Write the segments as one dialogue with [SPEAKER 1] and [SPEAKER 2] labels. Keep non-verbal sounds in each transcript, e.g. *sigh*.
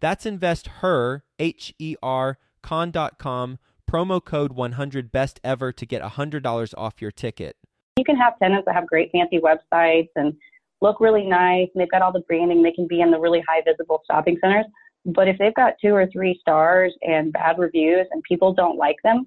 [SPEAKER 1] That's investher, H E R, con.com promo code 100 best ever to get $100 off your ticket.
[SPEAKER 2] You can have tenants that have great fancy websites and look really nice and they've got all the branding. They can be in the really high visible shopping centers. But if they've got two or three stars and bad reviews and people don't like them,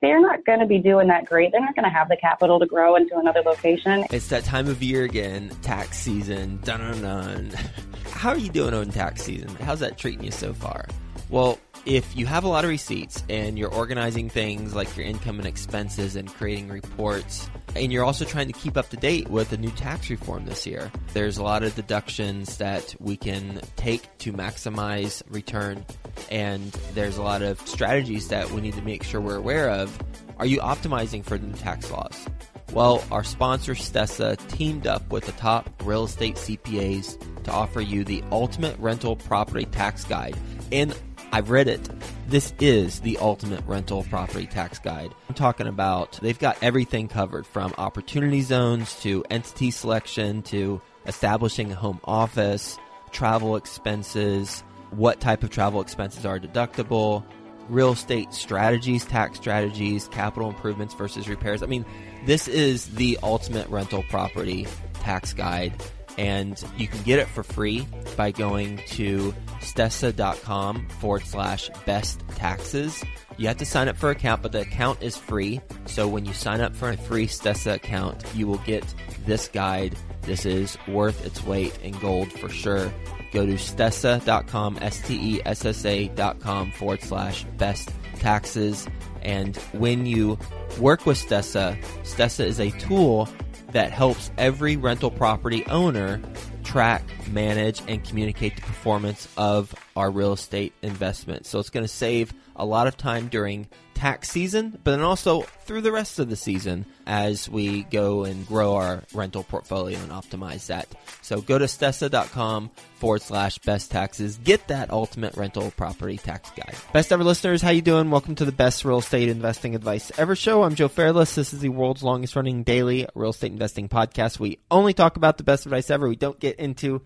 [SPEAKER 2] they're not going to be doing that great. They're not going to have the capital to grow into another location.
[SPEAKER 1] It's that time of year again, tax season. Dun dun dun. How are you doing on tax season? How's that treating you so far? Well, if you have a lot of receipts and you're organizing things like your income and expenses and creating reports, and you're also trying to keep up to date with the new tax reform this year, there's a lot of deductions that we can take to maximize return, and there's a lot of strategies that we need to make sure we're aware of. Are you optimizing for the new tax laws? Well, our sponsor Stessa teamed up with the top real estate CPAs to offer you the ultimate rental property tax guide. And I've read it. This is the ultimate rental property tax guide. I'm talking about they've got everything covered from opportunity zones to entity selection to establishing a home office, travel expenses, what type of travel expenses are deductible, real estate strategies, tax strategies, capital improvements versus repairs. I mean, this is the ultimate rental property tax guide and you can get it for free by going to stessa.com forward slash best taxes. You have to sign up for an account, but the account is free. So when you sign up for a free Stessa account, you will get this guide. This is worth its weight in gold for sure. Go to stessa.com, S-T-E-S-S-A.com forward slash best taxes. And when you work with Stessa, Stessa is a tool that helps every rental property owner track, manage, and communicate the performance of our real estate investment. So it's going to save a lot of time during tax season, but then also through the rest of the season as we go and grow our rental portfolio and optimize that. So go to stessa.com forward slash best taxes. Get that ultimate rental property tax guide. Best ever listeners, how you doing? Welcome to the best real estate investing advice ever show. I'm Joe Fairless. This is the world's longest running daily real estate investing podcast. We only talk about the best advice ever. We don't get into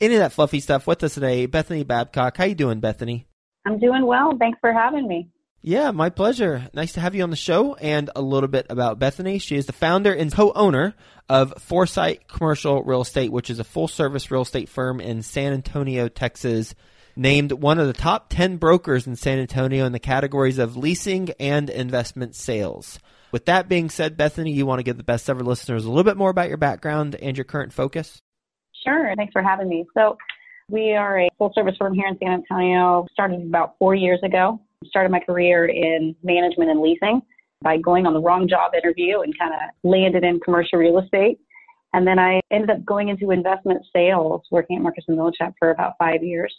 [SPEAKER 1] any of that fluffy stuff. With us today, Bethany Babcock. How you doing, Bethany?
[SPEAKER 2] I'm doing well. Thanks for having me.
[SPEAKER 1] Yeah, my pleasure. Nice to have you on the show and a little bit about Bethany. She is the founder and co-owner of Foresite Commercial Real Estate, which is a full-service real estate firm in San Antonio, Texas, named one of the top 10 brokers in San Antonio in the categories of leasing and investment sales. With that being said, Bethany, you want to give the best ever listeners a little bit more about your background and your current focus?
[SPEAKER 2] Sure. Thanks for having me. So, we are a full service firm here in San Antonio, started about four years ago started my career in management and leasing by going on the wrong job interview and kind of landed in commercial real estate. And then I ended up going into investment sales, working at Marcus and Millichap for about five years.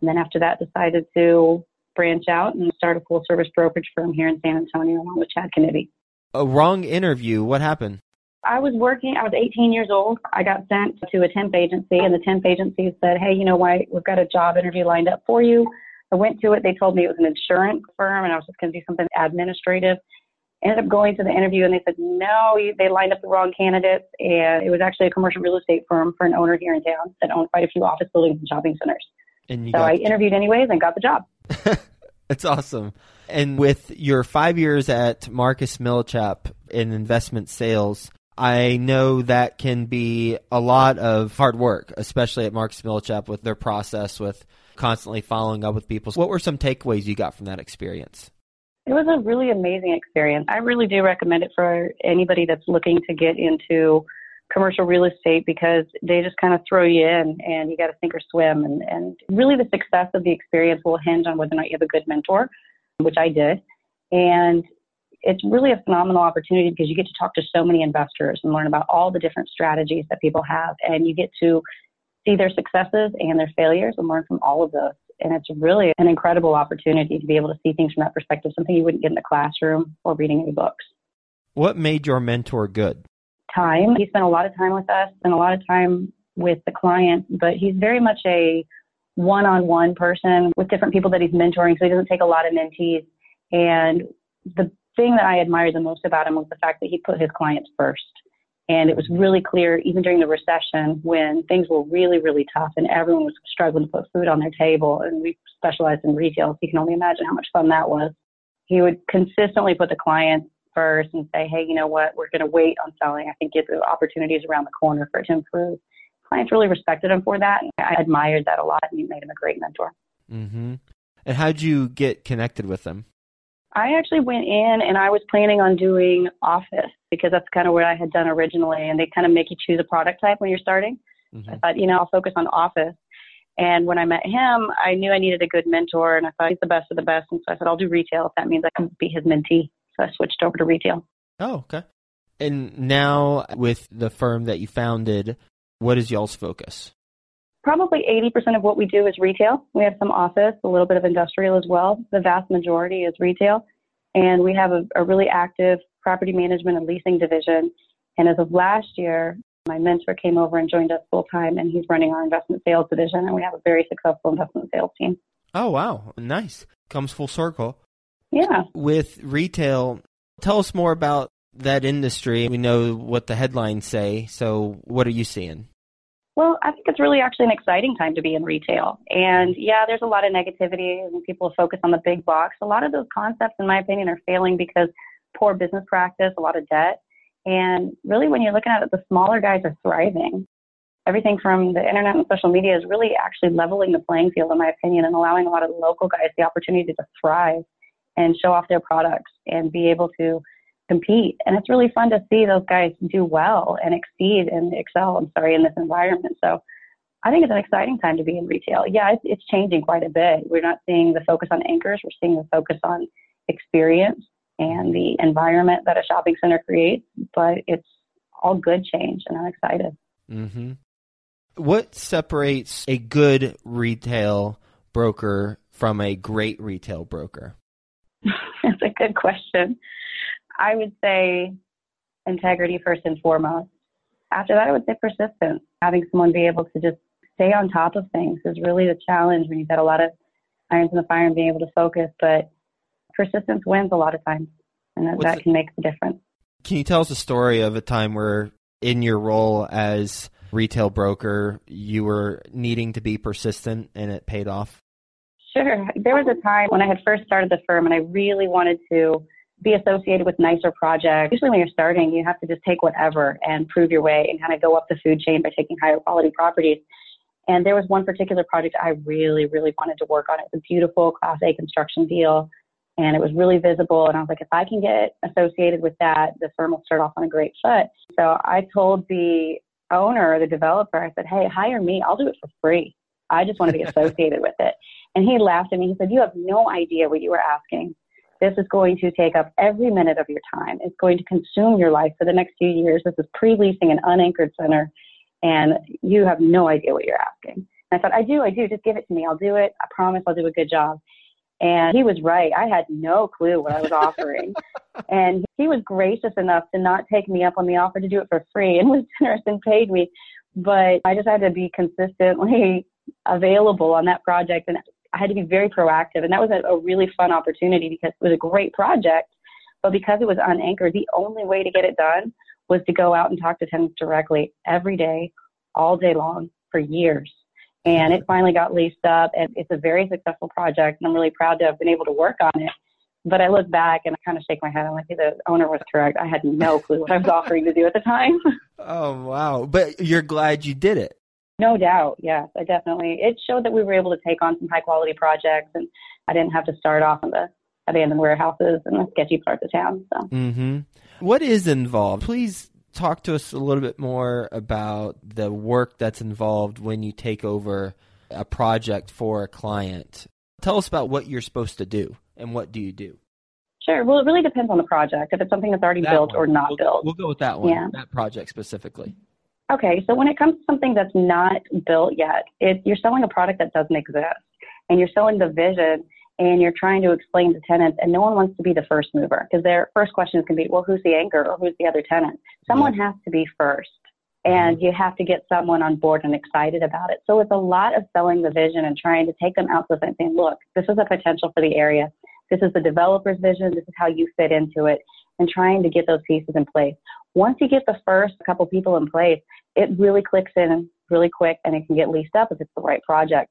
[SPEAKER 2] And then after that, decided to branch out and start a full service brokerage firm here in San Antonio along with Chad Kennedy.
[SPEAKER 1] A wrong interview. What happened?
[SPEAKER 2] I was working, I was 18 years old. I got sent to a temp agency, and the temp agency said, Hey, you know what? We've got a job interview lined up for you. I went to it. They told me it was an insurance firm and I was just going to do something administrative. Ended up going to the interview and they said, no, they lined up the wrong candidates. And it was actually a commercial real estate firm for an owner here in town that owned quite a few office buildings and shopping centers. And so I interviewed anyways and got the job. *laughs*
[SPEAKER 1] That's awesome. And with your five years at Marcus Millichap in investment sales, I know that can be a lot of hard work, especially at Marcus Millichap with their process with constantly following up with people. What were some takeaways you got from that experience?
[SPEAKER 2] It was a really amazing experience. I really do recommend it for anybody that's looking to get into commercial real estate because they just kind of throw you in and you got to sink or swim. And, and really, the success of the experience will hinge on whether or not you have a good mentor, which I did. And it's really a phenomenal opportunity because you get to talk to so many investors and learn about all the different strategies that people have. And you get to see their successes and their failures and learn from all of those. And it's really an incredible opportunity to be able to see things from that perspective, something you wouldn't get in the classroom or reading any books.
[SPEAKER 1] What made your mentor good?
[SPEAKER 2] Time. He spent a lot of time with us and a lot of time with the client, but he's very much a one on one person with different people that he's mentoring, so he doesn't take a lot of mentees. And the thing that I admired the most about him was the fact that he put his clients first. And it was really clear, even during the recession, when things were really, really tough and everyone was struggling to put food on their table, and we specialized in retail, so you can only imagine how much fun that was. He would consistently put the client first and say, hey, you know what, we're going to wait on selling. I think get the opportunities around the corner for it to improve. Clients really respected him for that. And I admired that a lot, and he made him a great mentor.
[SPEAKER 1] Mm-hmm. And how'd you get connected with him?
[SPEAKER 2] I actually went in and I was planning on doing office because that's kind of what I had done originally. And they kind of make you choose a product type when you're starting. Mm-hmm. I thought, you know, I'll focus on office. And when I met him, I knew I needed a good mentor and I thought he's the best of the best. And so I said, I'll do retail if that means I can be his mentee. So I switched over to retail.
[SPEAKER 1] Oh, okay. And now with the firm that you founded, what is y'all's focus?
[SPEAKER 2] Probably 80% of what we do is retail. We have some office, a little bit of industrial as well. The vast majority is retail. And we have a, a really active property management and leasing division. And as of last year, my mentor came over and joined us full time, and he's running our investment sales division. And we have a very successful investment sales team.
[SPEAKER 1] Oh, wow. Nice. Comes full circle.
[SPEAKER 2] Yeah.
[SPEAKER 1] With retail, tell us more about that industry. We know what the headlines say. So, what are you seeing?
[SPEAKER 2] Well, I think it's really actually an exciting time to be in retail. And yeah, there's a lot of negativity and people focus on the big box. A lot of those concepts, in my opinion, are failing because poor business practice, a lot of debt. And really, when you're looking at it, the smaller guys are thriving. Everything from the internet and social media is really actually leveling the playing field, in my opinion, and allowing a lot of local guys the opportunity to thrive and show off their products and be able to compete. And it's really fun to see those guys do well and exceed and excel, I'm sorry, in this environment. So I think it's an exciting time to be in retail. Yeah, it's, it's changing quite a bit. We're not seeing the focus on anchors, we're seeing the focus on experience and the environment that a shopping center creates, but it's all good change, and I'm excited.
[SPEAKER 1] Mm-hmm. What separates a good retail broker from a great retail broker? *laughs*
[SPEAKER 2] That's a good question. I would say integrity first and foremost. After that, I would say persistence. Having someone be able to just stay on top of things is really the challenge when you've got a lot of irons in the fire and being able to focus. But persistence wins a lot of times, and that, that can make the difference.
[SPEAKER 1] Can you tell us a story of a time where, in your role as retail broker, you were needing to be persistent and it paid off?
[SPEAKER 2] Sure. There was a time when I had first started the firm and I really wanted to be associated with nicer projects. Usually, when you're starting, you have to just take whatever and prove your way and kind of go up the food chain by taking higher quality properties. And there was one particular project I really, really wanted to work on. It's a beautiful Class A construction deal, and it was really visible. And I was like, if I can get associated with that, the firm will start off on a great foot. So I told the owner, the developer, I said, hey, hire me. I'll do it for free. I just want to be *laughs* associated with it. And he laughed at me. He said, you have no idea what you were asking. This is going to take up every minute of your time. It's going to consume your life for the next few years. This is pre-leasing an unanchored center, and you have no idea what you're asking. And I thought, I do, I do. Just give it to me. I'll do it. I promise I'll do a good job. And he was right. I had no clue what I was offering. *laughs* and he was gracious enough to not take me up on the offer to do it for free and was *laughs* generous and paid me. But I just had to be consistently *laughs* available on that project. And I had to be very proactive. And that was a, a really fun opportunity because it was a great project. But because it was unanchored, the only way to get it done was to go out and talk to tenants directly every day, all day long for years. And it finally got leased up and it's a very successful project and I'm really proud to have been able to work on it. But I look back and I kind of shake my head. I'm like, the owner was correct. I had no clue what I was offering to do at the time. *laughs*
[SPEAKER 1] oh, wow. But you're glad you did it.
[SPEAKER 2] No doubt. Yes, I definitely. It showed that we were able to take on some high quality projects and I didn't have to start off in the abandoned warehouses and the sketchy parts of town. So.
[SPEAKER 1] Mm-hmm. What is involved? Please talk to us a little bit more about the work that's involved when you take over a project for a client. Tell us about what you're supposed to do and what do you do?
[SPEAKER 2] Sure. Well, it really depends on the project. If it's something that's already
[SPEAKER 1] That
[SPEAKER 2] built
[SPEAKER 1] one.
[SPEAKER 2] or not
[SPEAKER 1] we'll,
[SPEAKER 2] built.
[SPEAKER 1] We'll go with that one,
[SPEAKER 2] Yeah.
[SPEAKER 1] that project specifically.
[SPEAKER 2] Okay, so when it comes to something that's not built yet, you're selling a product that doesn't exist, and you're selling the vision, and you're trying to explain to tenants, and no one wants to be the first mover because their first question is going to be, well, who's the anchor or who's the other tenant? Someone has to be first, and you have to get someone on board and excited about it. So it's a lot of selling the vision and trying to take them out to the saying, look, this is a potential for the area. This is the developer's vision. This is how you fit into it, and trying to get those pieces in place. Once you get the first couple people in place, it really clicks in really quick and it can get leased up if it's the right project.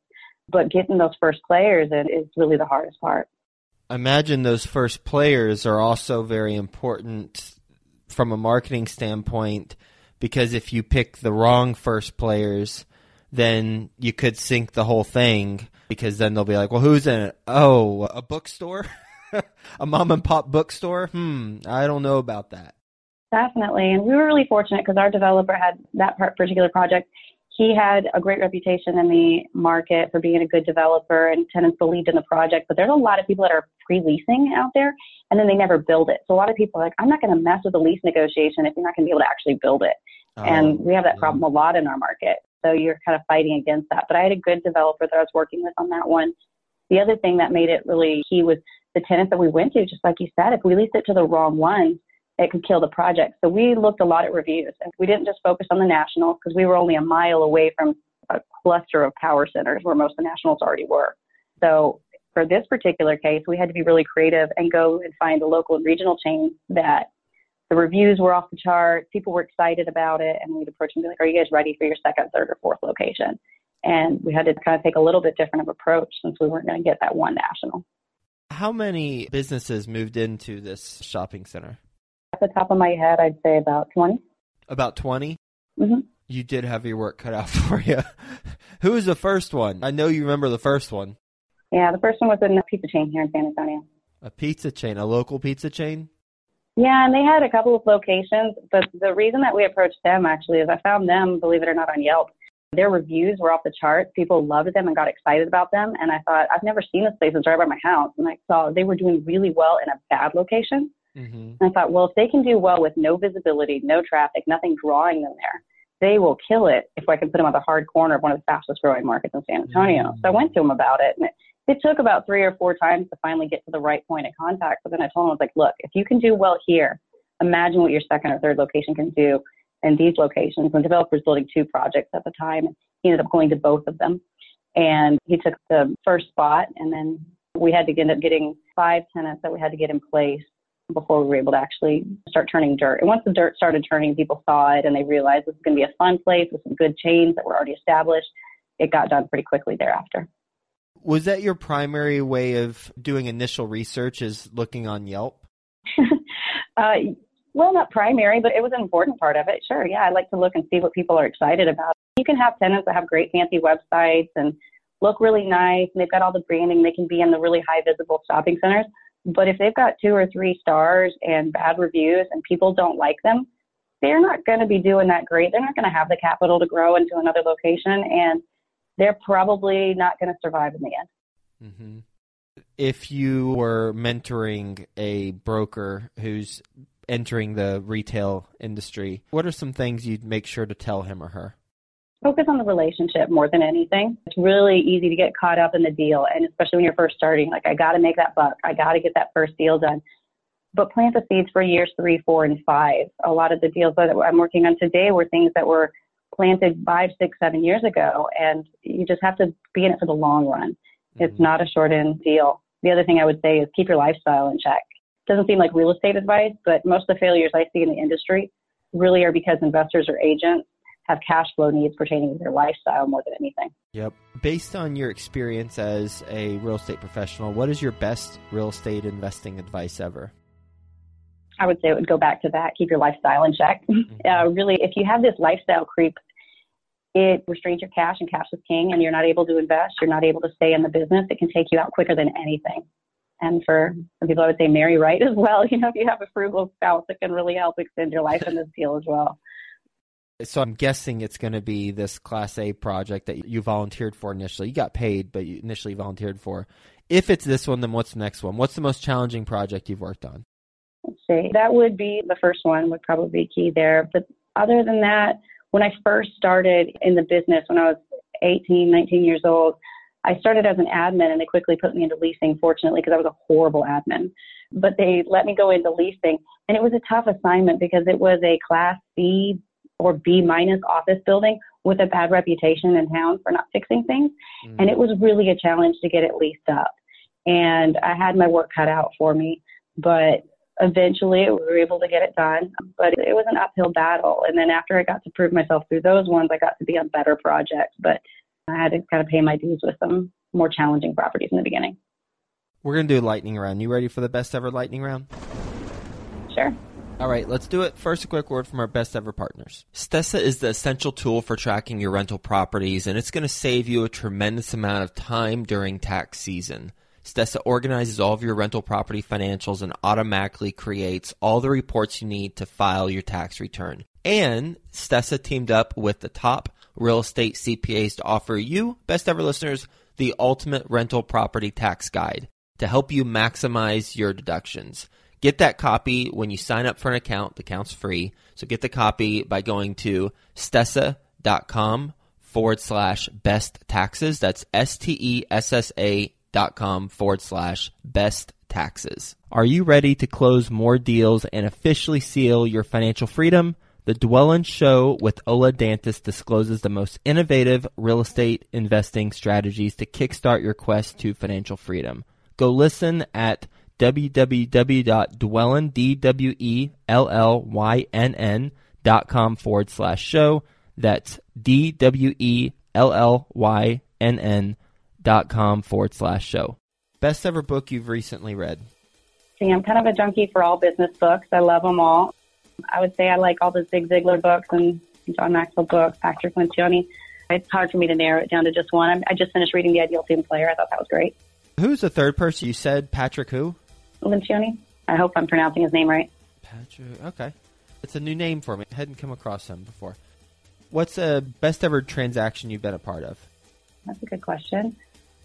[SPEAKER 2] But getting those first players in is really the hardest part.
[SPEAKER 1] imagine those first players are also very important from a marketing standpoint because if you pick the wrong first players, then you could sink the whole thing because then they'll be like, well, who's in it? Oh, a bookstore? *laughs* *laughs* a mom and pop bookstore? Hmm, I don't know about that.
[SPEAKER 2] Definitely. And we were really fortunate because our developer had that particular project. He had a great reputation in the market for being a good developer and tenants believed in the project. But there's a lot of people that are pre-leasing out there and then they never build it. So a lot of people are like, I'm not going to mess with the lease negotiation if you're not going to be able to actually build it. and we have that problem a lot in our market. So you're kind of fighting against that. But I had a good developer that I was working with on that one. The other thing that made it really key was the tenants that we went to, just like you said, if we leased it to the wrong one, it could kill the project. So we looked a lot at reviews and we didn't just focus on the nationals because we were only a mile away from a cluster of power centers where most of the nationals already were. So for this particular case, we had to be really creative and go and find a local and regional chain that the reviews were off the chart. People were excited about it, and we'd approach them and be like, "Are you guys ready for your second, third, or fourth location?" And we had to kind of take a little bit different of approach since we weren't going to get that one national.
[SPEAKER 1] How many businesses moved into this shopping center?
[SPEAKER 2] At the top of my head, I'd say about 20.
[SPEAKER 1] About 20?
[SPEAKER 2] hmm
[SPEAKER 1] You did have your work cut out *laughs* for you. Who was the first one? I know you remember the first one.
[SPEAKER 2] Yeah, the first one was in a pizza chain here in San Antonio.
[SPEAKER 1] A pizza chain, a local pizza chain?
[SPEAKER 2] Yeah, and they had a couple of locations, but the reason that we approached them actually is I found them, believe it or not, on Yelp. Their reviews were off the charts. People loved them and got excited about them. And I thought, I've never seen this place. It's right by my house. And I saw they were doing really well in a bad location.
[SPEAKER 1] Mm-hmm.
[SPEAKER 2] And I thought, well, if they can do well with no visibility, no traffic, nothing drawing them there, they will kill it if I can put them on the hard corner of one of the fastest growing markets in San Antonio. So I went to them about it. And it, it took about three or four times to finally get to the right point of contact. But then I told them, I was like, look, if you can do well here, imagine what your second or third location can do in these locations. And the developer was building two projects at the time. He ended up going to both of them. And he took the first spot, and then we had to end up getting five tenants that we had to get in place before we were able to actually start turning dirt. And once the dirt started turning, people saw it and they realized this is going to be a fun place with some good chains that were already established. It got done pretty quickly thereafter.
[SPEAKER 1] Was that your primary way of doing initial research is looking on Yelp? *laughs*
[SPEAKER 2] uh, well, not primary, but it was an important part of it. Sure, yeah, I like to look and see what people are excited about. You can have tenants that have great fancy websites and look really nice, and they've got all the branding. They can be in the really high visible shopping centers. But if they've got two or three stars and bad reviews and people don't like them, they're not going to be doing that great. They're not going to have the capital to grow into another location, and they're probably not going to survive in the end.
[SPEAKER 1] Mm-hmm. If you were mentoring a broker who's entering the retail industry, what are some things you'd make sure to tell him or her?
[SPEAKER 2] focus on the relationship more than anything. It's really easy to get caught up in the deal, and especially when you're first starting, like I got to make that buck, I got to get that first deal done. But plant the seeds for years three, four, and five. A lot of the deals that I'm working on today were things that were planted five, six, seven years ago, and you just have to be in it for the long run. It's mm-hmm. not a short end deal. The other thing I would say is keep your lifestyle in check. Doesn't seem like real estate advice, but most of the failures I see in the industry really are because investors or agents have cash flow needs pertaining to their lifestyle more than anything.
[SPEAKER 1] Yep. Based on your experience as a real estate professional, what is your best real estate investing advice ever?
[SPEAKER 2] I would say it would go back to that. Keep your lifestyle in check. *laughs* Uh, really, if you have this lifestyle creep, it restrains your cash, and cash is king, and you're not able to invest. You're not able to stay in the business. It can take you out quicker than anything. And for some people, I would say marry right as well. *laughs* You know, if you have a frugal spouse, it can really help extend your life in this deal as well.
[SPEAKER 1] So I'm guessing it's going to be this Class A project that you volunteered for initially. You got paid, but you initially volunteered for. If it's this one, then what's the next one? What's the most challenging project you've worked on?
[SPEAKER 2] Let's see. That would be the first one, would probably be key there. But other than that, when I first started in the business, when I was 18, 19 years old, I started as an admin and they quickly put me into leasing, fortunately, because I was a horrible admin. But they let me go into leasing. And it was a tough assignment because it was a class C or B minus office building with a bad reputation in town for not fixing things. Mm. And it was really a challenge to get it leased up. And I had my work cut out for me, but eventually we were able to get it done. But it was an uphill battle. And then after I got to prove myself through those ones, I got to be on better projects. But I had to kind of pay my dues with some more challenging properties in the beginning.
[SPEAKER 1] We're going to do a lightning round. You ready for the best ever lightning round?
[SPEAKER 2] Sure.
[SPEAKER 1] All right, let's do it. First, a quick word from our best ever partners. Stessa is the essential tool for tracking your rental properties, and it's going to save you a tremendous amount of time during tax season. Stessa organizes all of your rental property financials and automatically creates all the reports you need to file your tax return. And Stessa teamed up with the top real estate CPAs to offer you, best ever listeners, the ultimate rental property tax guide to help you maximize your deductions. Get that copy when you sign up for an account. The account's free. So get the copy by going to stessa.com forward slash best taxes. That's S T E S S A dot com forward slash best taxes. Are you ready to close more deals and officially seal your financial freedom? The Dwellynn Show with Ola Dantis discloses the most innovative real estate investing strategies to kickstart your quest to financial freedom. Go listen at www.dwellynn, forward slash show. That's D-W-E-L-L-Y-N-N dot com forward slash show. Best ever book you've recently read?
[SPEAKER 2] See, I'm kind of a junkie for all business books. I love them all. I would say I like all the Zig Ziglar books and John Maxwell books, Patrick Lencioni. It's hard for me to narrow it down to just one. I just finished reading The Ideal Team Player. I thought that was great.
[SPEAKER 1] Who's the third person? You said Patrick who?
[SPEAKER 2] Lencioni. I hope I'm pronouncing his name right.
[SPEAKER 1] Patrick. Okay, it's a new name for me. I hadn't come across him before. What's the best ever transaction you've been a part of?
[SPEAKER 2] That's a good question.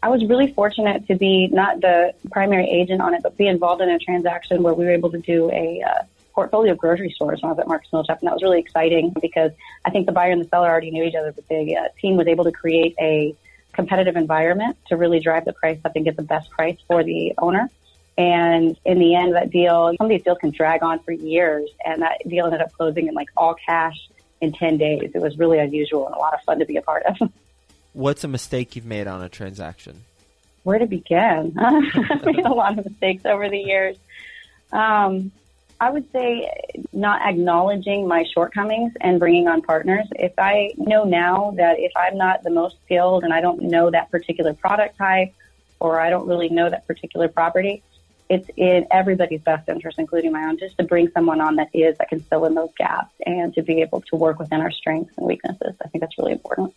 [SPEAKER 2] I was really fortunate to be not the primary agent on it, but be involved in a transaction where we were able to do a uh, portfolio of grocery stores when I was at Marcus Millichap, and that was really exciting because I think the buyer and the seller already knew each other, but the uh, team was able to create a competitive environment to really drive the price up and get the best price for the owner. And in the end, that deal, some of these deals can drag on for years. And that deal ended up closing in like all cash in 10 days. It was really unusual and a lot of fun to be a part of. *laughs*
[SPEAKER 1] What's a mistake you've made on a transaction?
[SPEAKER 2] Where to begin? *laughs* I've made a lot of mistakes over the years. Um, I would say not acknowledging my shortcomings and bringing on partners. If I know now that if I'm not the most skilled and I don't know that particular product type or I don't really know that particular property, it's in everybody's best interest, including my own, just to bring someone on that is that can fill in those gaps and to be able to work within our strengths and weaknesses. I think that's really important.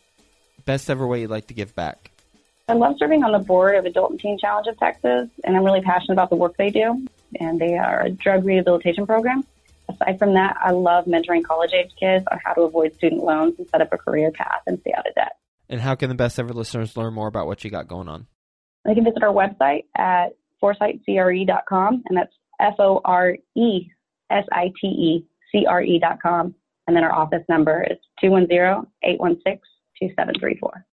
[SPEAKER 1] Best ever way you'd like to give back?
[SPEAKER 2] I love serving on the board of Adult and Teen Challenge of Texas, and I'm really passionate about the work they do. And they are a drug rehabilitation program. Aside from that, I love mentoring college age kids on how to avoid student loans and set up a career path and stay out of debt.
[SPEAKER 1] And how can the best ever listeners learn more about what you got going on?
[SPEAKER 2] They can visit our website at foresitecre.com, and that's F O R E S I T E C R E.com. And then our office number is 210 816 2734.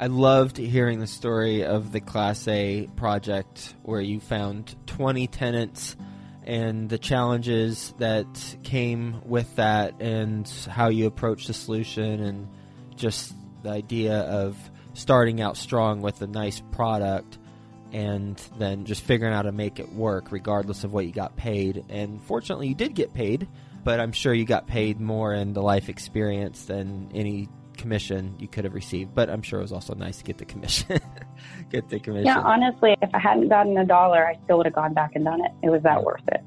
[SPEAKER 1] I loved hearing the story of the Class A project where you found 20 tenants and the challenges that came with that and how you approached the solution and just the idea of starting out strong with a nice product and then just figuring out how to make it work regardless of what you got paid. And fortunately, you did get paid, but I'm sure you got paid more in the life experience than any commission you could have received. But I'm sure it was also nice to get the commission. *laughs* get the commission.
[SPEAKER 2] Yeah, honestly, if I hadn't gotten a dollar, I still would have gone back and done it. It was that worth it.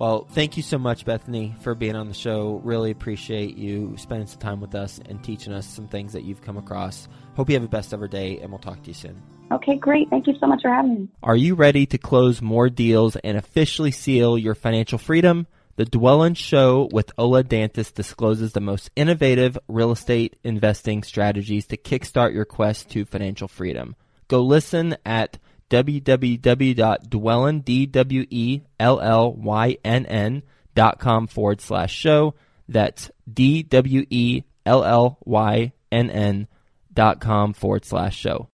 [SPEAKER 1] Well, thank you so much, Bethany, for being on the show. Really appreciate you spending some time with us and teaching us some things that you've come across. Hope you have a best ever day, and we'll talk to you soon.
[SPEAKER 2] Okay, great. Thank you so much for having me.
[SPEAKER 1] Are you ready to close more deals and officially seal your financial freedom? The Dwellynn Show with Ola Dantis discloses the most innovative real estate investing strategies to kickstart your quest to financial freedom. Go listen at www.dwellynn, D-W-E-L-L-Y-N-N dot com forward slash show. That's D-W-E-L-L-Y-N-N dot com forward slash show.